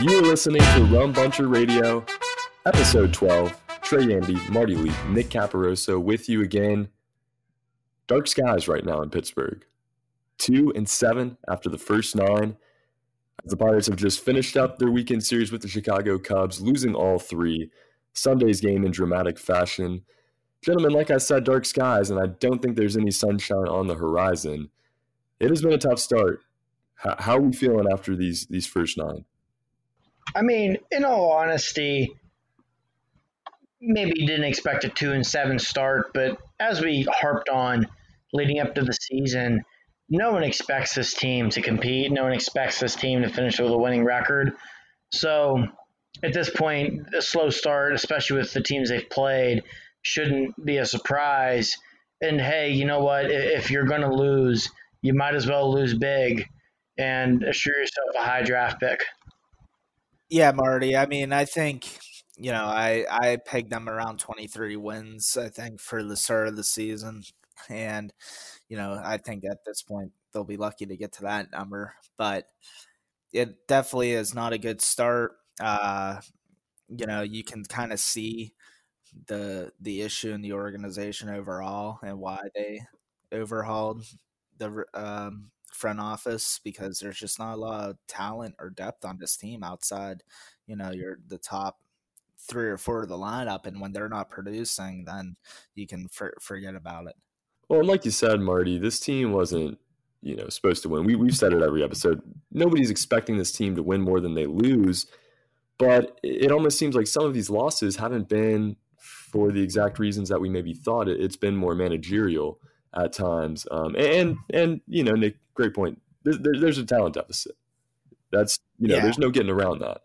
You are listening to Rum Bunter Radio, episode 12. Trey Andy, Marty Lee, Nick Caparoso with you again. Dark skies right now in Pittsburgh. Two and seven after the first nine. As the Pirates have just finished up their weekend series with the Chicago Cubs, losing all three. Sunday's game in dramatic fashion. Gentlemen, like I said, dark skies, and I don't think there's any sunshine on the horizon. It has been a tough start. How, how are we feeling after these these first nine? I mean, in all honesty, maybe didn't expect a two and seven start, but as we harped on leading up to the season, no one expects this team to compete. No one expects this team to finish with a winning record. So at this point, a slow start, especially with the teams they've played, shouldn't be a surprise. And hey, you know what? If you're going to lose, you might as well lose big and assure yourself a high draft pick. Yeah, Marty. I mean, I think you know, I I pegged them around 23 wins. I think for the start of the season, and you know, I think at this point they'll be lucky to get to that number. But it definitely is not a good start. Uh, you know, you can kind of see the the issue in the organization overall and why they overhauled the um, front office because there's just not a lot of talent or depth on this team outside, you know, you're the top three or four of the lineup, and when they're not producing, then you can for, forget about it. Well, like you said, Marty, this team wasn't you know supposed to win. We we've said it every episode. Nobody's expecting this team to win more than they lose, but it almost seems like some of these losses haven't been for the exact reasons that we maybe thought. It, it's been more managerial at times, um, and and you know, Nick, great point. There, there's a talent deficit. That's you know, yeah. there's no getting around that.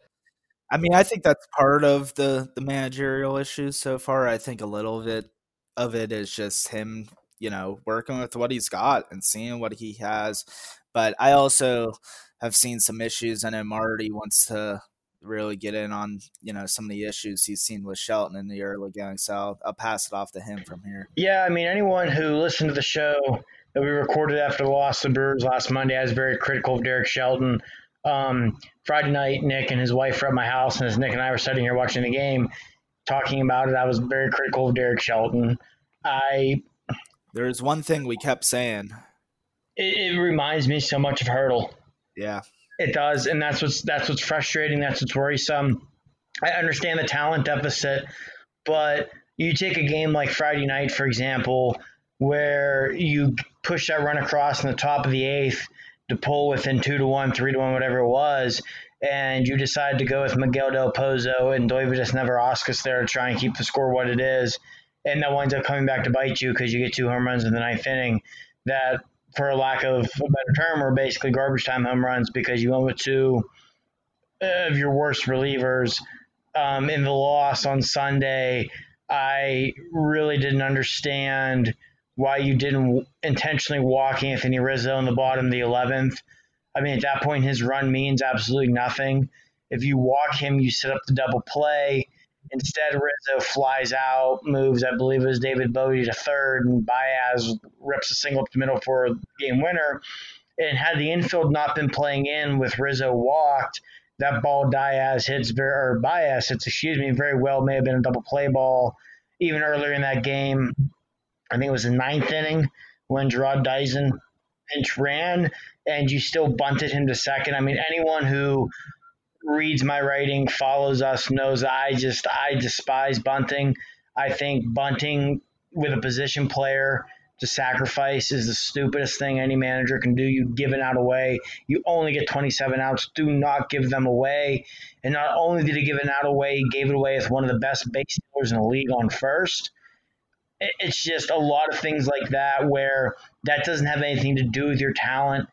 I mean, I think that's part of the the managerial issues so far. I think a little bit of it is just him, you know, working with what he's got and seeing what he has. But I also have seen some issues. And I know Marty wants to really get in on you know some of the issues he's seen with Shelton in the early going. So I'll, I'll pass it off to him from here. Yeah, I mean, anyone who listened to the show that we recorded after the loss to the Brewers last Monday, I was very critical of Derek Shelton. Um, Friday night, Nick and his wife were at my house, and as Nick and I were sitting here watching the game, talking about it, I was very critical of Derek Shelton. I there's one thing we kept saying. It, it reminds me so much of Hurdle. Yeah, it does, and that's what's that's what's frustrating. That's what's worrisome. I understand the talent deficit, but you take a game like Friday night, for example, where you push that run across in the top of the eighth to pull within two to one, three to one, whatever it was, and you decide to go with Miguel Del Pozo and Dovydas Neverauskas there to try and keep the score what it is, and that winds up coming back to bite you because you get two home runs in the ninth inning. That, for lack of a better term, are basically garbage time home runs because you went with two of your worst relievers. Um, in the loss on Sunday, I really didn't understand – why you didn't intentionally walk Anthony Rizzo in the bottom of the 11th. I mean, at that point, his run means absolutely nothing. If you walk him, you set up the double play. Instead, Rizzo flies out, moves, I believe it was David Bote to third, and Baez rips a single up the middle for game winner. And had the infield not been playing in with Rizzo walked, that ball Diaz hits very or Baez hits, excuse me, very well may have been a double play ball. Even earlier in that game, I think it was the ninth inning when Jarrod Dyson pinch ran and you still bunted him to second. I mean, anyone who reads my writing, follows us, knows I just I despise bunting. I think bunting with a position player to sacrifice is the stupidest thing any manager can do. You give it out away. You only get 27 outs. Do not give them away. And not only did he give it out away, he gave it away with one of the best base stealers in the league on first. It's just a lot of things like that where that doesn't have anything to do with your talent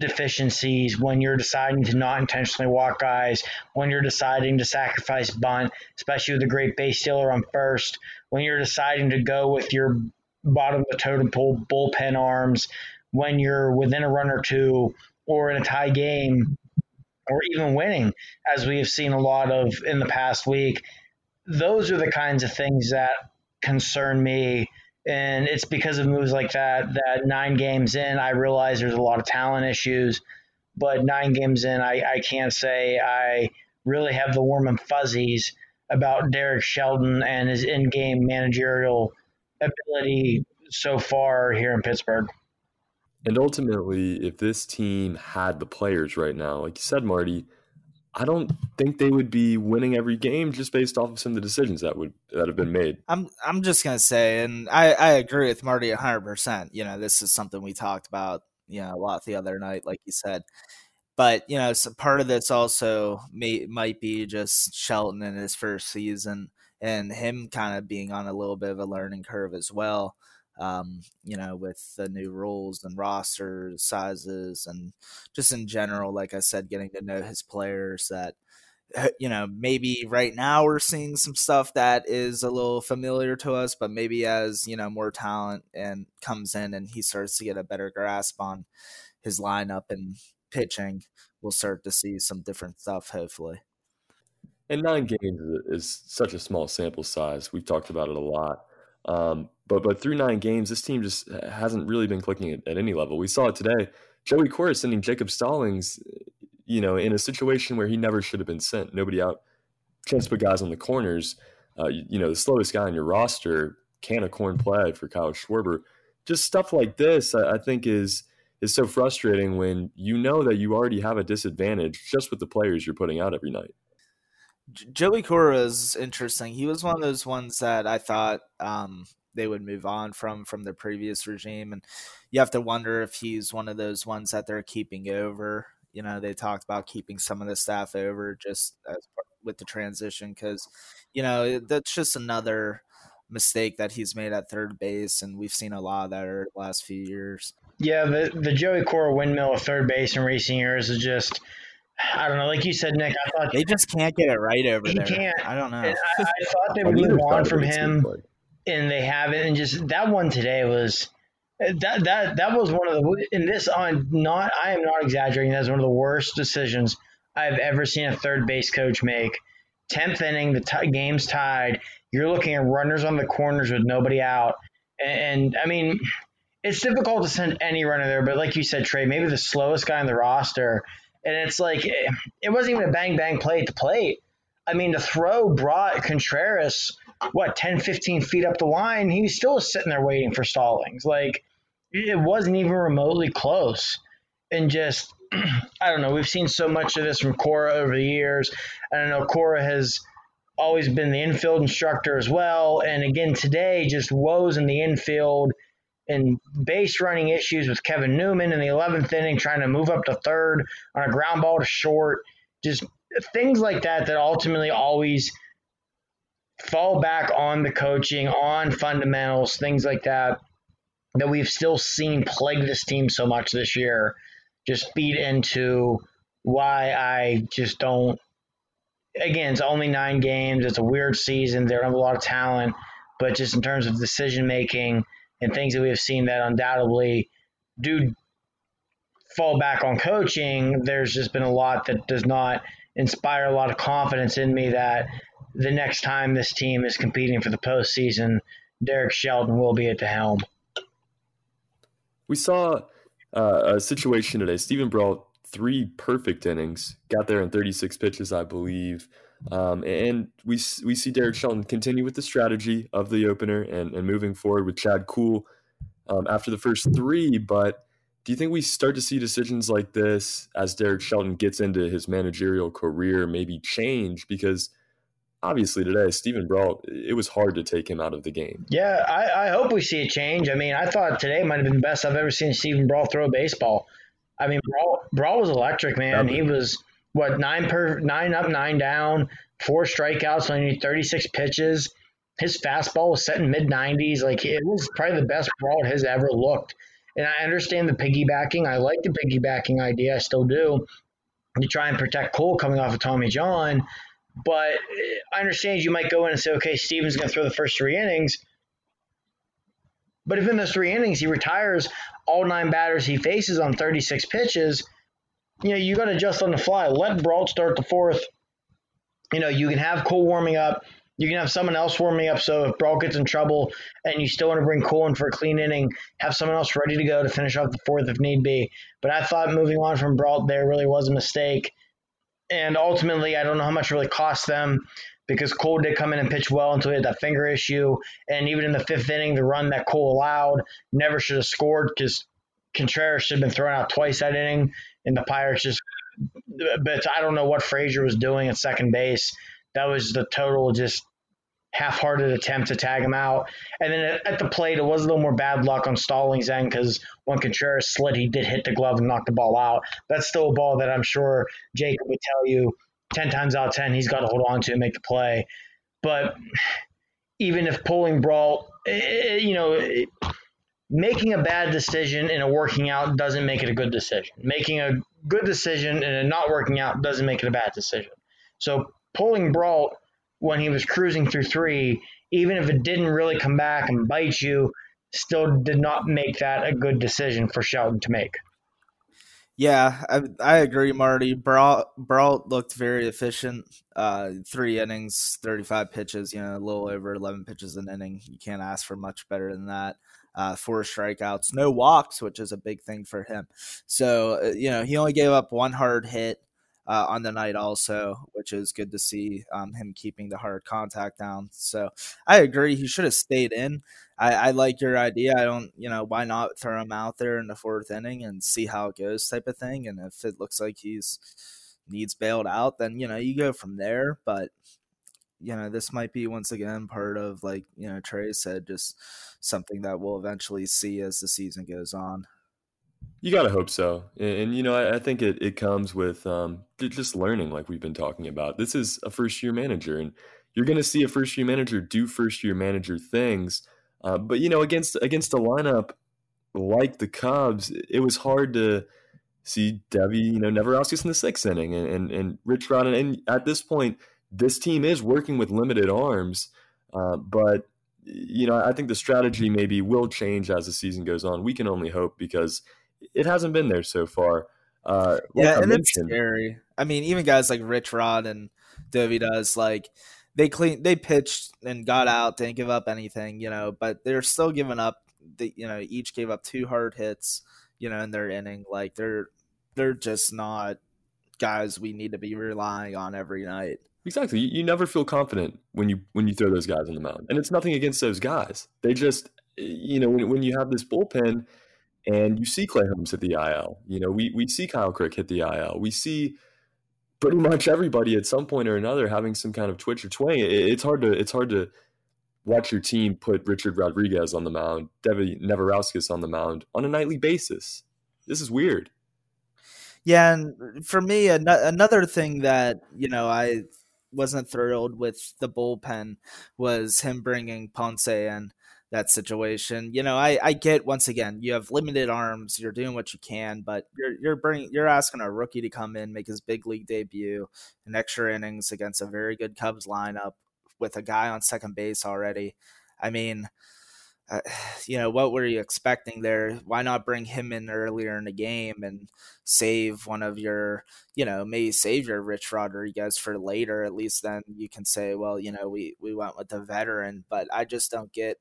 deficiencies when you're deciding to not intentionally walk guys, when you're deciding to sacrifice bunt, especially with a great base stealer on first, when you're deciding to go with your bottom of the totem pole bullpen arms, when you're within a run or two or in a tie game or even winning, as we have seen a lot of in the past week. Those are the kinds of things that concern me and it's because of moves like that that nine games in, I realize there's a lot of talent issues. But nine games in, I, I can't say I really have the warm and fuzzies about Derek Shelton and his in game managerial ability so far here in Pittsburgh. And ultimately, if this team had the players right now, like you said, Marty, I don't think they would be winning every game just based off of some of the decisions that would that have been made. I'm I'm just gonna say, and I I agree with Marty 100. percent You know, this is something we talked about, you know, a lot the other night, like you said. But you know, part of this also may might be just Shelton in his first season and him kind of being on a little bit of a learning curve as well um, you know, with the new rules and roster sizes and just in general, like I said, getting to know his players that, eh, you know, maybe right now we're seeing some stuff that is a little familiar to us, but maybe as, you know, more talent and comes in and he starts to get a better grasp on his lineup and pitching, we'll start to see some different stuff, hopefully. And nine games is such a small sample size. We've talked about it a lot. Um, but but through nine games, this team just hasn't really been clicking at, at any level. We saw it today. Joey Cora sending Jacob Stallings, you know, in a situation where he never should have been sent. Nobody out. Chance to put guys on the corners. Uh, you, you, know, the slowest guy on your roster, can of corn play for Kyle Schwarber. Just stuff like this, I, I think is is so frustrating when you know that you already have a disadvantage just with the players you're putting out every night. Joey Cora is interesting. He was one of those ones that I thought um, they would move on from from the previous regime, and you have to wonder if he's one of those ones that they're keeping over. You know, they talked about keeping some of the staff over just with the transition because, you know, that's just another mistake that he's made at third base, and we've seen a lot of that over the last few years. Yeah, the the Joey Cora windmill of third base in recent years is just I don't know. Like you said, Nick, I thought they just can't get it right over he there. Can't. I don't know. I, I, thought they would move on from him, and they haven't. And just that one today was that that that was one of the in this on not. I am not exaggerating. That's one of the worst decisions I've ever seen a third base coach make. Tenth inning, the t- game's tied. You're looking at runners on the corners with nobody out, and, and I mean. It's difficult to send any runner there, but like you said, Trey, maybe the slowest guy on the roster and it's like, it wasn't even a bang bang play at the plate. I mean, the throw brought Contreras, what, 10, 15 feet up the line. He was still sitting there waiting for Stallings. Like, it wasn't even remotely close. And just, I don't know. We've seen so much of this from Cora over the years. I don't know. Cora has always been the infield instructor as well. And again, today, just woes in the infield and base running issues with Kevin Newman in the 11th inning, trying to move up to third on a ground ball to short. Just things like that that ultimately always fall back on the coaching, on fundamentals, things like that that we've still seen plague this team so much this year. Just feed into why I just don't. Again, it's only nine games. It's a weird season. They don't have a lot of talent, but just in terms of decision making and things that we have seen that undoubtedly do fall back on coaching, there's just been a lot that does not inspire a lot of confidence in me that the next time this team is competing for the postseason, Derek Shelton will be at the helm. We saw uh, a situation today. Steven Brault three perfect innings. Got there in 36 pitches, I believe. Um, and we we see Derek Shelton continue with the strategy of the opener and, and moving forward with Chad Kuhl um, after the first three. But do you think we start to see decisions like this as Derek Shelton gets into his managerial career maybe change? Because obviously today, Steven Brault, it was hard to take him out of the game. Yeah, I, I hope we see a change. I mean, I thought today might have been the best I've ever seen Steven Brault throw a baseball. I mean, Brault, Brault was electric, man. He was what nine per nine up, nine down, four strikeouts, only 36 pitches. His fastball was set in mid 90s. Like it was probably the best Brault has ever looked. And I understand the piggybacking. I like the piggybacking idea. I still do. To try and protect Kuhl coming off of Tommy John. But I understand you might go in and say, okay, Steven's going to throw the first three innings. But if in those three innings he retires all nine batters he faces on 36 pitches, you know, you got to adjust on the fly. Let Brault start the fourth. You know, you can have Kuhl warming up. You can have someone else warming up. So if Brault gets in trouble and you still want to bring Kuhl in for a clean inning, have someone else ready to go to finish off the fourth if need be. But I thought moving on from Brault there really was a mistake. And ultimately, I don't know how much it really cost them because Kuhl did come in and pitch well until he had that finger issue. And even in the fifth inning, the run that Kuhl allowed never should have scored because Contreras should have been thrown out twice that inning. And the Pirates just, but I don't know what Frazier was doing at second base. That was the total just half-hearted attempt to tag him out. And then at, the plate, it was a little more bad luck on Stallings' end because when Contreras slid, he did hit the glove and knock the ball out. That's still a ball that I'm sure Jacob would tell you 10 times out of 10 he's got to hold on to and make the play. But even if pulling Brault, eh, eh, you know, making a bad decision and a working out doesn't make it a good decision. Making a good decision and a not working out doesn't make it a bad decision. So pulling Brault when he was cruising through three, even if it didn't really come back and bite you, still did not make that a good decision for Shelton to make. Yeah, I, I agree, Marty. Brault, Brault looked very efficient. Uh, three innings, 35 pitches, you know, a little over 11 pitches an inning. You can't ask for much better than that. Uh, four strikeouts, no walks, which is a big thing for him. So, uh, you know, he only gave up one hard hit uh, on the night also, which is good to see um, him keeping the hard contact down. So I agree. He should have stayed in. I, I, like your idea. I don't, you know, why not throw him out there in the fourth inning and see how it goes type of thing. And if it looks like he's needs bailed out, then, you know, you go from there. But, you know, this might be once again part of, like, you know, Trey said, just something that we'll eventually see as the season goes on. You got to hope so. And, and, you know, I, I, think it, it comes with um, just learning, like we've been talking about. This is a first year manager, and you're to see a first year manager do first year manager things. Uh, but, you know, against against a lineup like the Cubs, it was hard to see Debbie, you know, Neverauskas in the sixth inning and, and, and Rich Rod. And at this point, this team is working with limited arms. Uh, but, you know, I think the strategy maybe will change as the season goes on. We can only hope because – it hasn't been there so far. Uh, like yeah, I and it's scary. I mean, even guys like Rich Rod and Dovydas, like they clean, they pitched and got out, didn't give up anything, you know, but they're still giving up. The you know each gave up two hard hits, you know, in their inning. Like they're they're just not guys we need to be relying on every night. Exactly. You, you never feel confident when you when you throw those guys on the mound, and it's nothing against those guys. They just you know when when you have this bullpen and you see Clay Holmes hit the IL. You know, we we see Kyle Crick hit the IL. We see pretty much everybody at some point or another having some kind of twitch or twang. It, it's hard to it's hard to watch your team put Richard Rodriguez on the mound, Debbie Neverauskas on the mound on a nightly basis. This is weird. Yeah, and for me, an- another thing that you know I wasn't thrilled with the bullpen was him bringing Ponce in that situation. You know, I, I get once again, you have limited arms, you're doing what you can, but you're you're bringing you're asking a rookie to come in, make his big league debut, an extra innings against a very good Cubs lineup with a guy on second base already. I mean, uh, you know, what were you expecting there? Why not bring him in earlier in the game and save one of your, you know, maybe save your Rich Rodriguez for later? At least then you can say, well, you know, we we went with the veteran. But I just don't get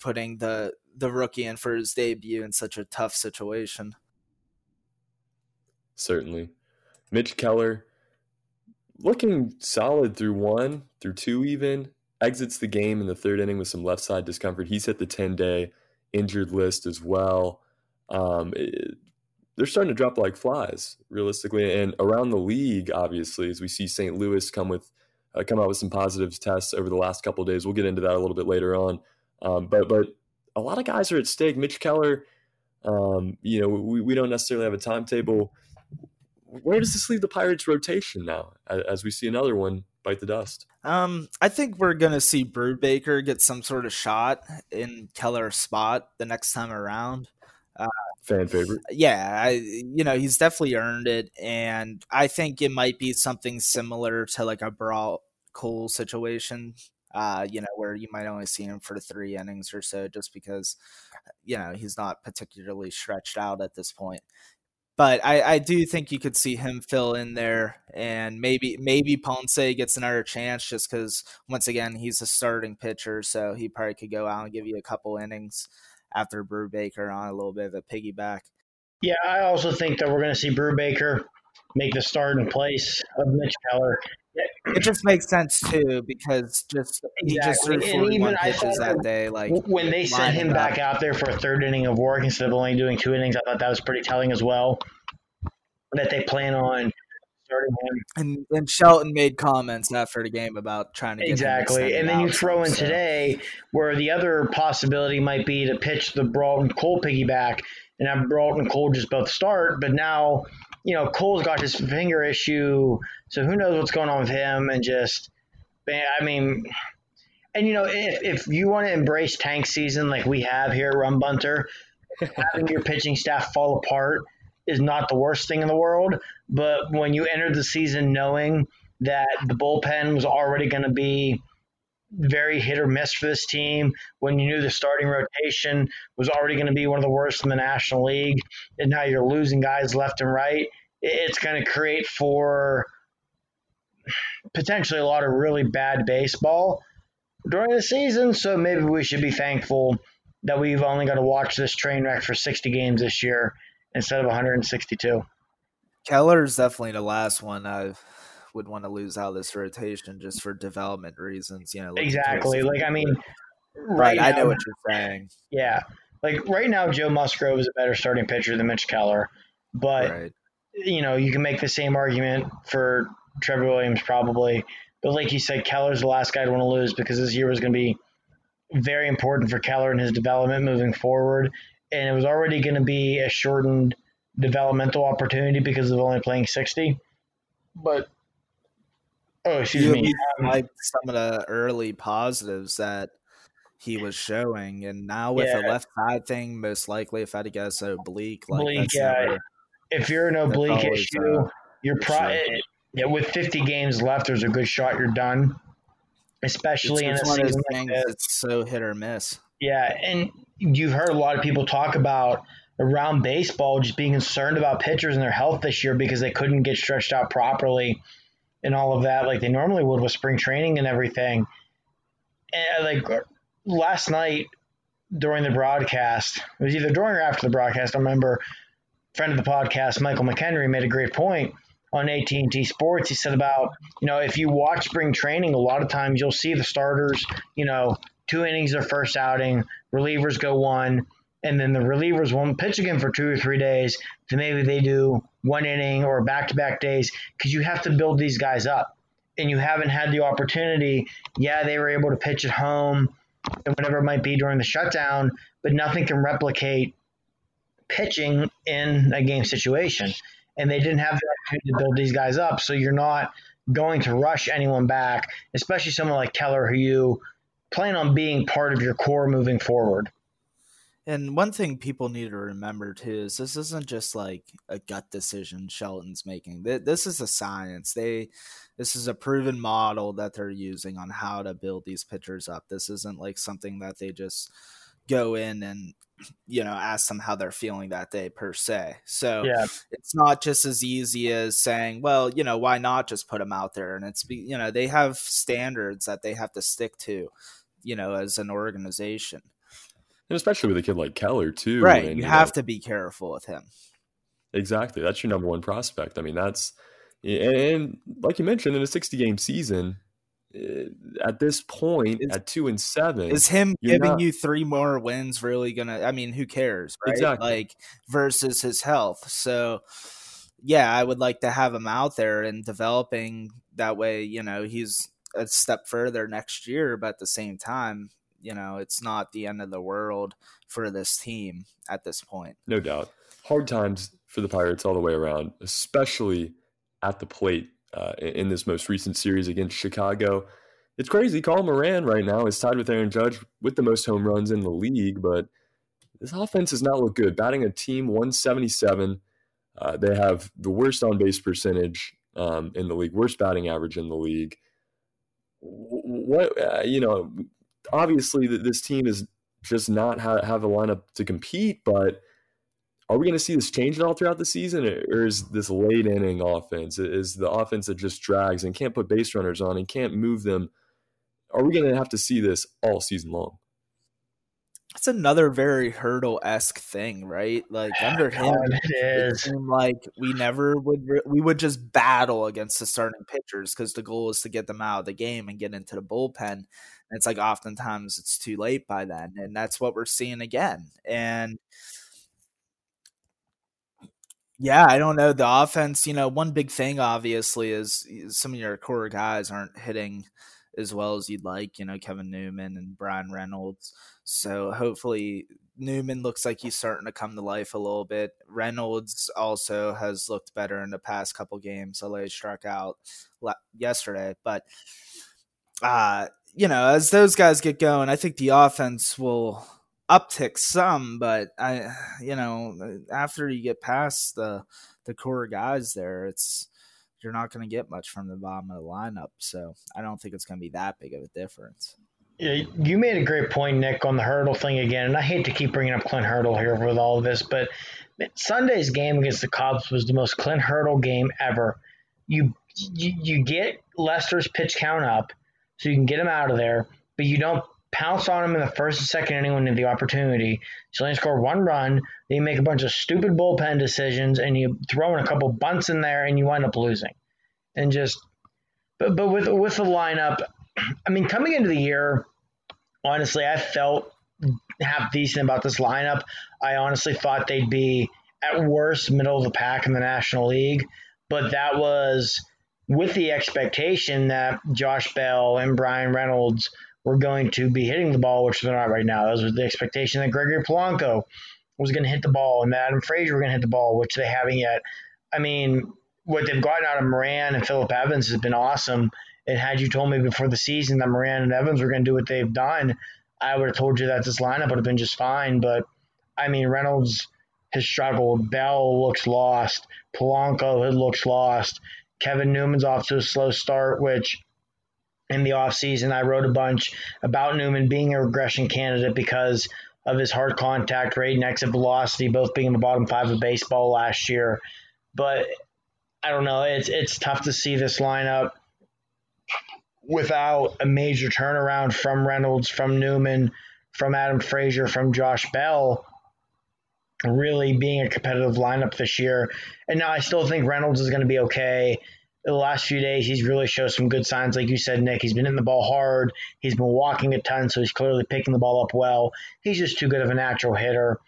putting the the rookie in for his debut in such a tough situation. certainly. Mitch Keller looking solid through one, through two, even exits the game in the third inning with some left side discomfort. He's hit the 10 day injured list as well. Um, it, they're starting to drop like flies, realistically. And around the league, obviously, as we see St. Louis come with uh, come out with some positive tests over the last couple days. We'll get into that a little bit later on. Um, but but a lot of guys are at stake. Mitch Keller, um, you know, we, we don't necessarily have a timetable. Where does this leave the Pirates' rotation now, as we see another one bite the dust? Um, I think we're gonna see Brubaker get some sort of shot in Keller's spot the next time around. Uh, Fan favorite. Yeah, I, you know he's definitely earned it, and I think it might be something similar to like a Brault Kuhl situation. Uh, you know, where you might only see him for three innings or so, just because, you know, he's not particularly stretched out at this point but I, I do think you could see him fill in there, and maybe maybe Ponce gets another chance just because once again he's a starting pitcher, so he probably could go out and give you a couple innings after Brubaker on a little bit of a piggyback. Yeah, I also think that we're going to see Brubaker make the start in place of Mitch Keller. It just makes sense too because just exactly. he just threw 41 pitches that day. Like when they sent him back out there for a third inning of work instead of only doing two innings, I thought that was pretty telling as well. That they plan on starting him. And, and Shelton made comments after the game about trying to exactly. And then you throw in so. today where the other possibility might be to pitch the and Kuhl piggyback and have and Kuhl just both start, but now you know, Kuhl's got his finger issue, so who knows what's going on with him? And just, I mean, and you know, if, if you want to embrace tank season like we have here at Rum Bunter, having your pitching staff fall apart is not the worst thing in the world. But when you entered the season knowing that the bullpen was already going to be very hit or miss for this team when you knew the starting rotation was already going to be one of the worst in the National League, and now you're losing guys left and right. It's going to create for potentially a lot of really bad baseball during the season. So maybe we should be thankful that we've only got to watch this train wreck for 60 games this year instead of 162. Keller is definitely the last one I've would want to lose out of this rotation just for development reasons. You know, exactly. Like I mean, right? Now, I know what you're saying. Yeah, like right now, Joe Musgrove is a better starting pitcher than Mitch Keller, but right. you know, you can make the same argument for Trevor Williams probably. But like you said, Keller's the last guy to want to lose because this year was going to be very important for Keller and his development moving forward. And it was already going to be a shortened developmental opportunity because of only playing 60. But Oh, excuse you me. Like some of the early positives that he was showing, and now with yeah. the left side thing, most likely, if I had to guess, oblique. Like oblique, yeah. Never, if you're an oblique issue, uh, you're probably yeah. With 50 games left, there's a good shot you're done. Especially it's, in a season like this. It's so hit or miss. Yeah, and you've heard a lot of people talk about around baseball just being concerned about pitchers and their health this year because they couldn't get stretched out properly and all of that like they normally would with spring training and everything. And like last night during the broadcast, it was either during or after the broadcast. I remember friend of the podcast, Michael McKenry, made a great point on AT&T Sports. He said about, you know, if you watch spring training, a lot of times you'll see the starters, you know, two innings their first outing, relievers go one, and then the relievers won't pitch again for two or three days. Then maybe they do one inning or back to back days because you have to build these guys up. And you haven't had the opportunity. Yeah, they were able to pitch at home and whatever it might be during the shutdown, but nothing can replicate pitching in a game situation. And they didn't have the opportunity to build these guys up. So you're not going to rush anyone back, especially someone like Keller, who you plan on being part of your core moving forward. And one thing people need to remember too is this isn't just like a gut decision Shelton's making. This is a science. They this is a proven model that they're using on how to build these pitchers up. This isn't like something that they just go in and you know ask them how they're feeling that day per se. So yeah. it's not just as easy as saying, well, you know, why not just put them out there? And it's you know they have standards that they have to stick to, you know, as an organization and especially with a kid like Keller too. Right, and, you, you, have know, to be careful with him. Exactly. That's your number one prospect. I mean, that's and like you mentioned in a 60 game season, eh, at this point, is, at two and seven, is him giving not, you three more wins really gonna? I mean, who cares, right? Exactly. Like versus his health. So, yeah, I would like to have him out there and developing that way. You know, he's a step further next year, but at the same time, you know, it's not the end of the world for this team at this point. No doubt. Hard times for the Pirates all the way around, especially at the plate uh, in this most recent series against Chicago. It's crazy. Colin Moran right now is tied with Aaron Judge with the most home runs in the league, but this offense does not look good. Batting a team 177. Uh, they have the worst on base percentage um, in the league, worst batting average in the league. What, uh, you know, obviously this team is just not have, have a lineup to compete, but are we going to see this change at all throughout the season, or is this late inning offense is the offense that just drags and can't put base runners on and can't move them? Are we going to have to see this all season long? It's another very hurdle esque thing, right? Like ah, under him, it, seemed like we never would we would just battle against the starting pitchers because the goal is to get them out of the game and get into the bullpen. And it's like oftentimes it's too late by then, and that's what we're seeing again. And yeah, I don't know the offense. You know, one big thing obviously is some of your core guys aren't hitting as well as you'd like. You know, Kevin Newman and Bryan Reynolds. So hopefully Newman looks like he's starting to come to life a little bit. Reynolds also has looked better in the past couple games. LA struck out yesterday, but uh, you know, as those guys get going, I think the offense will uptick some, but I, you know, after you get past the the core guys there, it's you're not going to get much from the bottom of the lineup. So I don't think it's going to be that big of a difference. Yeah, you made a great point, Nick, on the hurdle thing again. And I hate to keep bringing up Clint Hurdle here with all of this, but Sunday's game against the Cubs was the most Clint Hurdle game ever. You, you you get Lester's pitch count up, so you can get him out of there, but you don't pounce on him in the first and second inning when you the opportunity. So only score one run, then you make a bunch of stupid bullpen decisions, and you throw in a couple bunts in there, and you wind up losing. And just, but but with with the lineup, I mean, coming into the year, honestly, I felt half decent about this lineup. I honestly thought they'd be at worst middle of the pack in the National League, but that was with the expectation that Josh Bell and Bryan Reynolds were going to be hitting the ball, which they're not right now. That was the expectation that Gregory Polanco was going to hit the ball and that Adam Frazier were going to hit the ball, which they haven't yet. I mean, what they've gotten out of Moran and Phillip Evans has been awesome. And had you told me before the season that Moran and Evans were going to do what they've done, I would have told you that this lineup would have been just fine. But I mean, Reynolds has struggled. Bell looks lost. Polanco looks lost. Kevin Newman's off to a slow start, which in the offseason, I wrote a bunch about Newman being a regression candidate because of his hard contact rate and exit velocity, both being in the bottom five of baseball last year. But I don't know. It's it's tough to see this lineup without a major turnaround from Reynolds, from Newman, from Adam Frazier, from Josh Bell really being a competitive lineup this year. And now I still think Reynolds is going to be okay the last few days, he's really showed some good signs. Like you said, Nick, he's been hitting the ball hard. He's been walking a ton, so he's clearly picking the ball up well. He's just too good of a natural hitter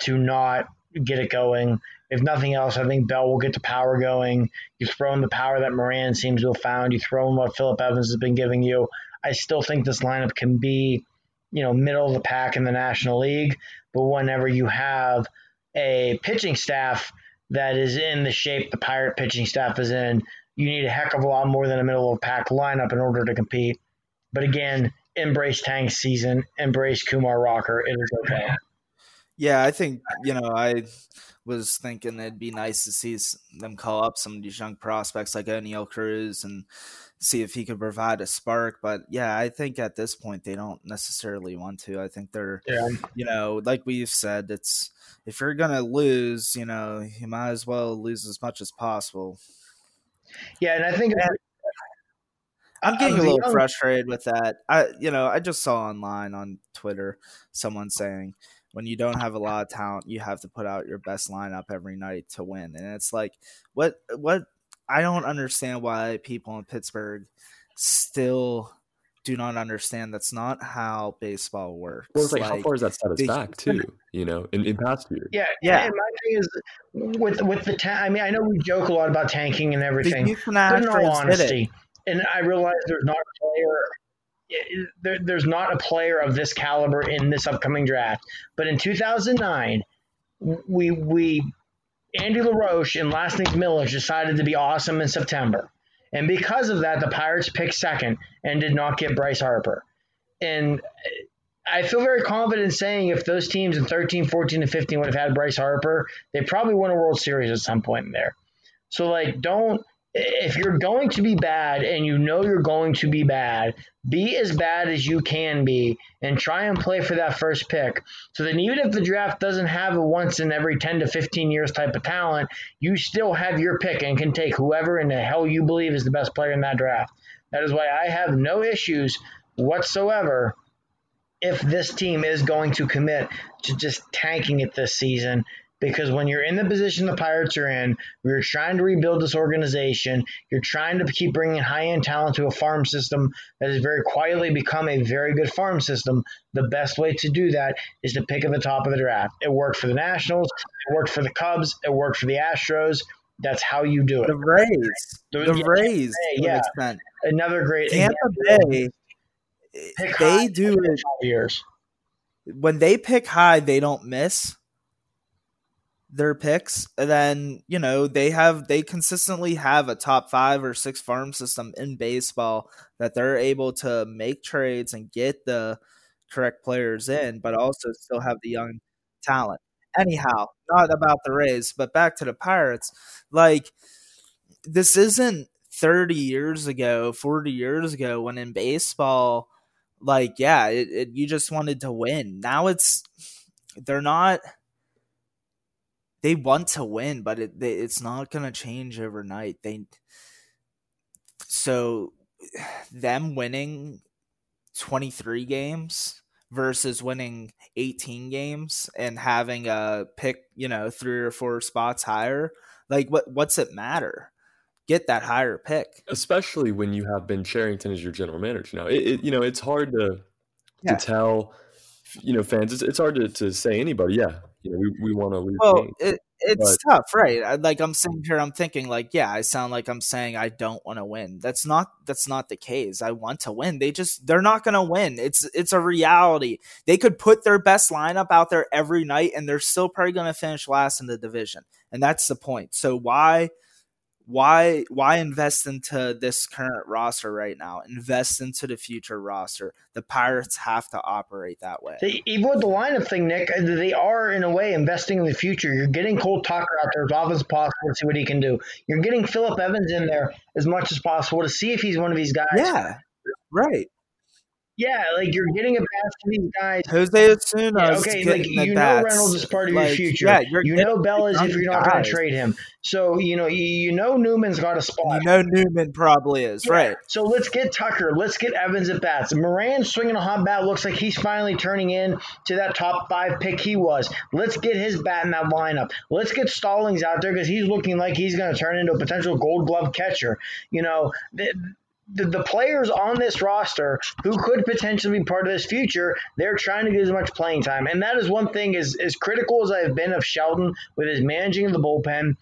to not get it going. If nothing else, I think Bell will get the power going. You throw in the power that Moran seems to have found. You throw in what Phillip Evans has been giving you. I still think this lineup can be, you know, middle of the pack in the National League. But whenever you have a pitching staff that is in the shape the Pirate pitching staff is in, you need a heck of a lot more than a middle of pack lineup in order to compete. But again, embrace tank season, embrace Kumar Rocker. It is okay. Yeah, I think you know I was thinking it'd be nice to see them call up some of these young prospects like Oneil Cruz and see if he could provide a spark. But yeah, I think at this point they don't necessarily want to. I think they're, yeah. you know, like we've said, it's if you're gonna lose, you know, you might as well lose as much as possible. Yeah, and I think I'm getting a little young... frustrated with that. I, you know, I just saw online on Twitter someone saying, when you don't have a lot of talent, you have to put out your best lineup every night to win. And it's like what what I don't understand why people in Pittsburgh still do not understand that's not how baseball works. Well, it's like, like how far is that set us back too? You know, in, in past years. Yeah, yeah. And my thing is with with the ta- I mean, I know we joke a lot about tanking and everything, but in all honesty, and I realize there's not a player. There, there's not a player of this caliber in this upcoming draft. But in 2009, we we Andy LaRoche and Lastings Milledge decided to be awesome in September. And because of that, the Pirates picked second and did not get Bryce Harper. And I feel very confident saying if those teams in 13, 14, and 15 would have had Bryce Harper, they probably won a World Series at some point in there. So, like, don't if you're going to be bad and you know you're going to be bad, be as bad as you can be and try and play for that first pick. So then, even if the draft doesn't have a once in every 10 to 15 years type of talent, you still have your pick and can take whoever in the hell you believe is the best player in that draft. That is why I have no issues whatsoever if this team is going to commit to just tanking it this season because when you're in the position the Pirates are in, you're trying to rebuild this organization. You're trying to keep bringing high end talent to a farm system that has very quietly become a very good farm system. The best way to do that is to pick at the top of the draft. It worked for the Nationals, it worked for the Cubs, it worked for the Astros. That's how you do it. The Rays, the, the yeah, Rays, yeah, another great Tampa Bay. They do it years. When they pick high, they don't miss their picks, then you know they have they consistently have a top five or six farm system in baseball that they're able to make trades and get the correct players in, but also still have the young talent. Anyhow, not about the Rays, but back to the Pirates. Like this isn't 30 years ago, 40 years ago when in baseball, like yeah, it, it, you just wanted to win. Now it's they're not they want to win, but it, they, it's not going to change overnight. They so them winning 23 games versus winning 18 games and having a pick, you know, three or four spots higher, like what what's it matter? Get that higher pick. Especially when you have Ben Cherington as your general manager now. It, it you know, it's hard to yeah. to tell you know fans it's, it's hard to, to say anybody yeah you know, we, we want to lose. Well, it, it's but, tough, right? Like I'm sitting here, I'm thinking, like, yeah, I sound like I'm saying I don't want to win. That's not that's not the case. I want to win. They just they're not going to win. It's it's a reality. They could put their best lineup out there every night, and they're still probably going to finish last in the division, and that's the point. So why why why invest into this current roster right now? Invest into the future roster. The pirates have to operate that way. They, even with the lineup thing nick uh, they are in a way investing in the future. You're getting cole tucker out there as often as possible to see what he can do. You're getting Phillip evans in there as much as possible to see if he's one of these guys. Yeah right yeah, like you're getting a pass to these guys. Jose Osuna. Yeah, okay, like you know Reynolds is part of like, your future. Yeah, you know Bell is if you're not going to trade him. So you know you, you know Newman's got a spot. You know Newman probably is yeah. right. So let's get Tucker. Let's get Evans at bats. Moran swinging a hot bat looks like he's finally turning in to that top five pick he was. Let's get his bat in that lineup. Let's get Stallings out there because he's looking like he's going to turn into a potential Gold Glove catcher. You know. The, the, the players on this roster who could potentially be part of this future, they're trying to get as much playing time. And that is one thing, as, as critical as I've been of Shelton with his managing of the bullpen,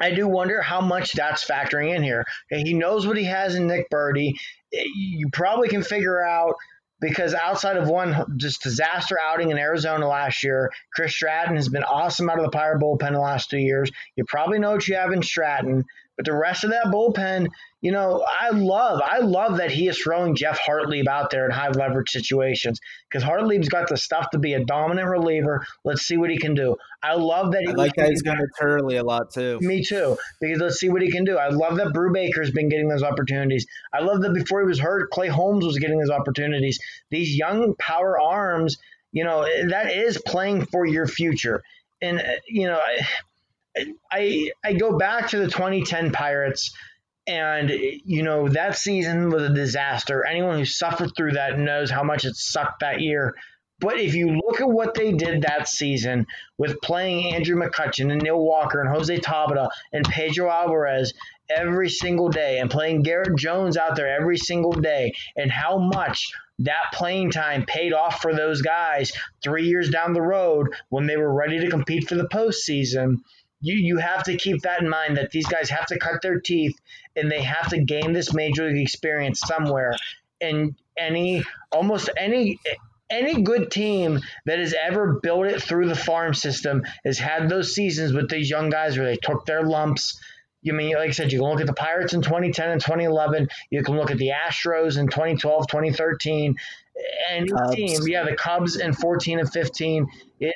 I do wonder how much that's factoring in here. He knows what he has in Nick Burdi. Eh, you probably can figure out because outside of one just disaster outing in Arizona last year, Chris Stratton has been awesome out of the Pirate bullpen the last two years. You probably know what you have in Stratton. But the rest of that bullpen, you know, I love, I love that he is throwing Geoff Hartlieb out there in high leverage situations because Hartlieb's got the stuff to be a dominant reliever. Let's see what he can do. I love that. He I like that he's going to Turley a lot too. Me too, because let's see what he can do. I love that Brubaker's been getting those opportunities. I love that before he was hurt, Clay Holmes was getting those opportunities. These young power arms, you know, that is playing for your future. And you know. I, I I go back to the 2010 Pirates, and you know that season was a disaster. Anyone who suffered through that knows how much it sucked that year. But if you look at what they did that season with playing Andrew McCutchen and Neil Walker and Jose Tabata and Pedro Alvarez every single day and playing Garrett Jones out there every single day and how much that playing time paid off for those guys three years down the road when they were ready to compete for the postseason. You, you have to keep that in mind that these guys have to cut their teeth and they have to gain this major league experience somewhere. And any almost any any good team that has ever built it through the farm system has had those seasons with these young guys where they took their lumps. You mean, like I said, you can look at the Pirates in 2010 and 2011. You can look at the Astros in 2012, 2013. Any Cubs. team, yeah, the Cubs in 14 and 15.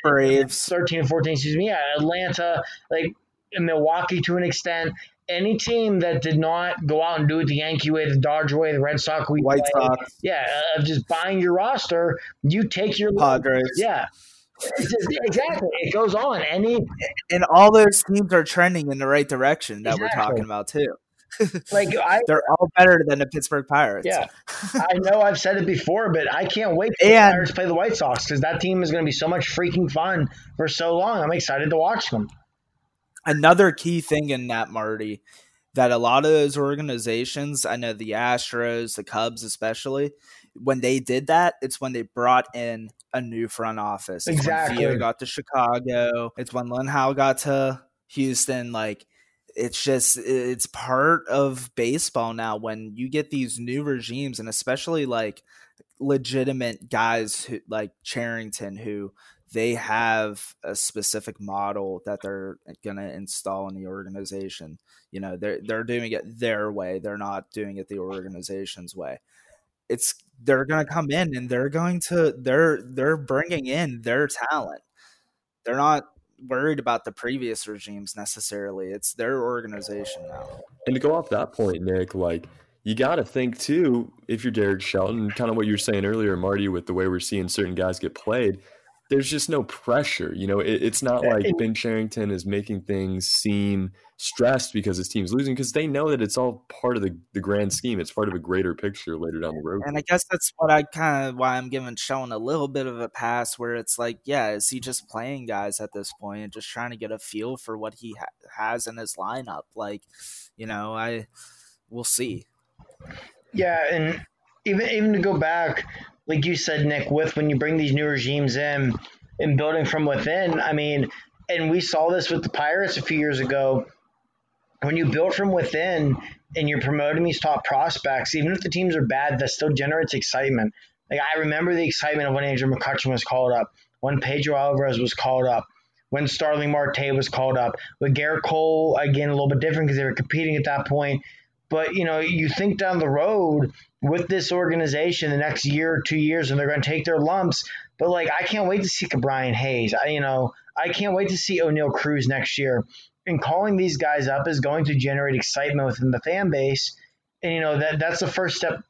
Braves. 13 and 14, excuse me. Yeah, Atlanta, like Milwaukee to an extent any team that did not go out and do it the Yankee way, the Dodger way, the Red Sox way, White Sox, yeah, of just buying your roster, you take your Padres, yeah. Just, exactly. It goes on. Any and all those teams are trending in the right direction that exactly. we're talking about too. Like I, they're all better than the Pittsburgh Pirates. Yeah, I know I've said it before, but I can't wait for and, the Pirates play the White Sox because that team is going to be so much freaking fun for so long. I'm excited to watch them another key thing in that Marty that a lot of those organizations, I know the Astros, the Cubs especially, when they did that, it's when they brought in a new front office. It's exactly. When Theo got to Chicago. It's when Luhnow got to Houston. Like it's just it's part of baseball now when you get these new regimes and especially like legitimate guys who like Cherington who they have a specific model that they're going to install in the organization. You know, they're they're doing it their way. They're not doing it the organization's way. It's they're going to come in and they're going to they're they're bringing in their talent. They're not worried about the previous regimes necessarily. It's their organization now. And to go off that point, Nick, like you got to think too, if you're Derek Shelton, kind of what you were saying earlier, Marty, with the way we're seeing certain guys get played there's just no pressure. You know, it, it's not like Ben Cherington is making things seem stressed because his team's losing because they know that it's all part of the, the grand scheme. It's part of a greater picture later down the road. And I guess that's what I kind of why I'm giving Sean a little bit of a pass where it's like, yeah, is he just playing guys at this point and just trying to get a feel for what he ha- has in his lineup? Like, you know, I we'll see. Yeah, and even even to go back like you said, Nick, with when you bring these new regimes in and building from within, I mean, and we saw this with the Pirates a few years ago. When you build from within and you're promoting these top prospects, even if the teams are bad, that still generates excitement. Like I remember the excitement of when Andrew McCutchen was called up, when Pedro Alvarez was called up, when Starling Marte was called up, with Gerrit Cole again a little bit different because they were competing at that point. But you know, you think down the road with this organization the next year or two years, and they're going to take their lumps. But like, I can't wait to see Brian Hayes. I, you know, I can't wait to see Oneil Cruz next year. And calling these guys up is going to generate excitement within the fan base. And you know that that's the first step.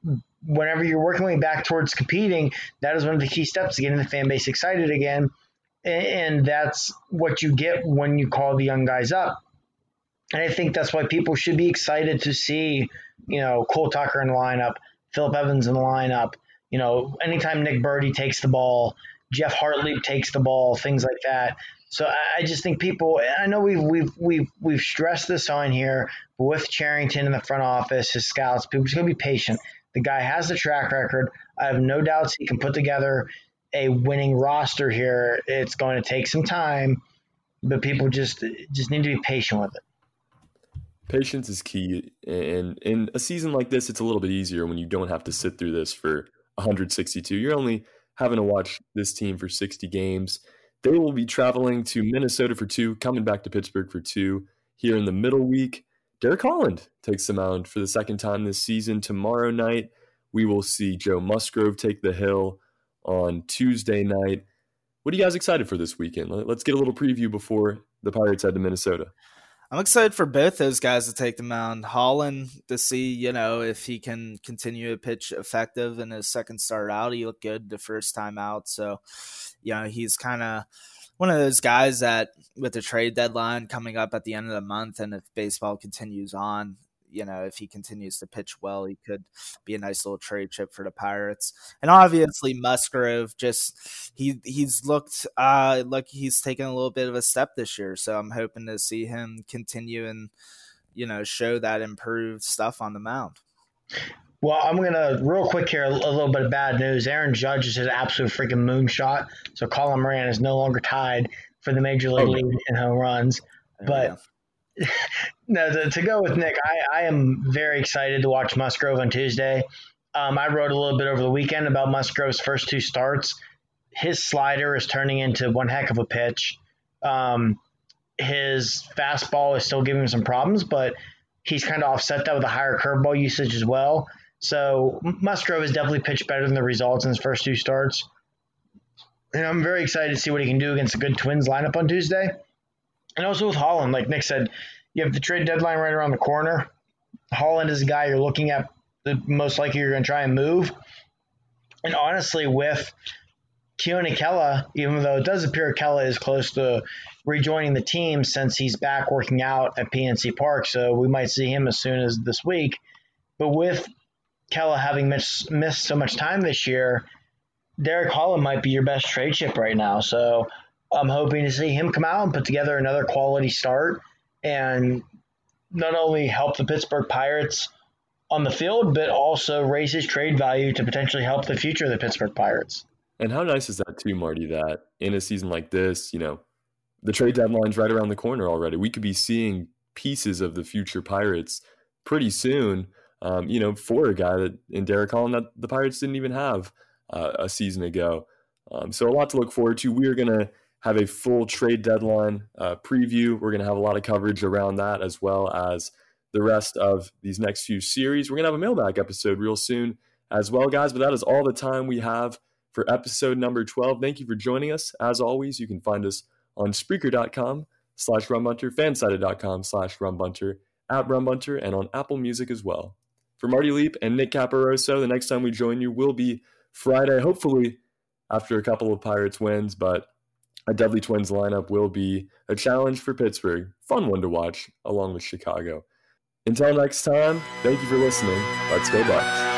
Whenever you're working way back towards competing, that is one of the key steps to getting the fan base excited again. And that's what you get when you call the young guys up. And I think that's why people should be excited to see, you know, Cole Tucker in the lineup, Phillip Evans in the lineup. You know, anytime Nick Burdi takes the ball, Geoff Hartlieb takes the ball, things like that. So I just think people. I know we've we've we've we've stressed this on here, with Cherington in the front office, his scouts, people just gonna be patient. The guy has the track record. I have no doubts he can put together a winning roster here. It's going to take some time, but people just just need to be patient with it. Patience is key, and in a season like this, it's a little bit easier when you don't have to sit through this for 162. You're only having to watch this team for 60 games. They will be traveling to Minnesota for two, coming back to Pittsburgh for two here in the middle week. Derek Holland takes the mound for the second time this season. Tomorrow night, we will see Joe Musgrove take the hill on Tuesday night. What are you guys excited for this weekend? Let's get a little preview before the Pirates head to Minnesota. I'm excited for both those guys to take the mound. Holland to see, you know, if he can continue to pitch effective in his second start out. He looked good the first time out. So, you know, he's kind of one of those guys that with the trade deadline coming up at the end of the month and if baseball continues on, you know, if he continues to pitch well, he could be a nice little trade chip for the Pirates. And obviously Musgrove just he he's looked uh like he's taken a little bit of a step this year. So I'm hoping to see him continue and you know show that improved stuff on the mound. Well, I'm gonna real quick here a, little bit of bad news. Aaron Judge is an absolute freaking moonshot. So Colin Moran is no longer tied for the major league oh, lead in home runs. But no, to, to, go with Nick, I, I am very excited to watch Musgrove on Tuesday. Um, I wrote a little bit over the weekend about Musgrove's first two starts. His slider is turning into one heck of a pitch. Um, his fastball is still giving him some problems, but he's kind of offset that with a higher curveball usage as well. So Musgrove has definitely pitched better than the results in his first two starts. And I'm very excited to see what he can do against a good Twins lineup on Tuesday. And also with Holland, like Nick said, you have the trade deadline right around the corner. Holland is a guy you're looking at the most likely you're going to try and move. And honestly, with Keone Kela, even though it does appear Kela is close to rejoining the team since he's back working out at PNC Park, so we might see him as soon as this week. But with Kela having missed, missed so much time this year, Derek Holland might be your best trade chip right now. So I'm hoping to see him come out and put together another quality start and not only help the Pittsburgh Pirates on the field, but also raise his trade value to potentially help the future of the Pittsburgh Pirates. And how nice is that too, Marty? That in a season like this, you know, the trade deadline's right around the corner already. We could be seeing pieces of the future Pirates pretty soon. Um, you know, for a guy that in Derek Holland that the Pirates didn't even have uh, a season ago. Um, so a lot to look forward to. We are gonna have a full trade deadline uh, preview. We're going to have a lot of coverage around that as well as the rest of these next few series. We're going to have a mailbag episode real soon as well, guys. But that is all the time we have for episode number 12. Thank you for joining us. As always, you can find us on Spreaker.com slash Rumbunter, fansided.com slash Rumbunter, at Rumbunter, and on Apple Music as well. For Marty Leap and Nick Caparoso, the next time we join you will be Friday, hopefully after a couple of Pirates wins, but a Dudley Twins lineup will be a challenge for Pittsburgh. Fun one to watch, along with Chicago. Until next time, thank you for listening. Let's go, Bucs.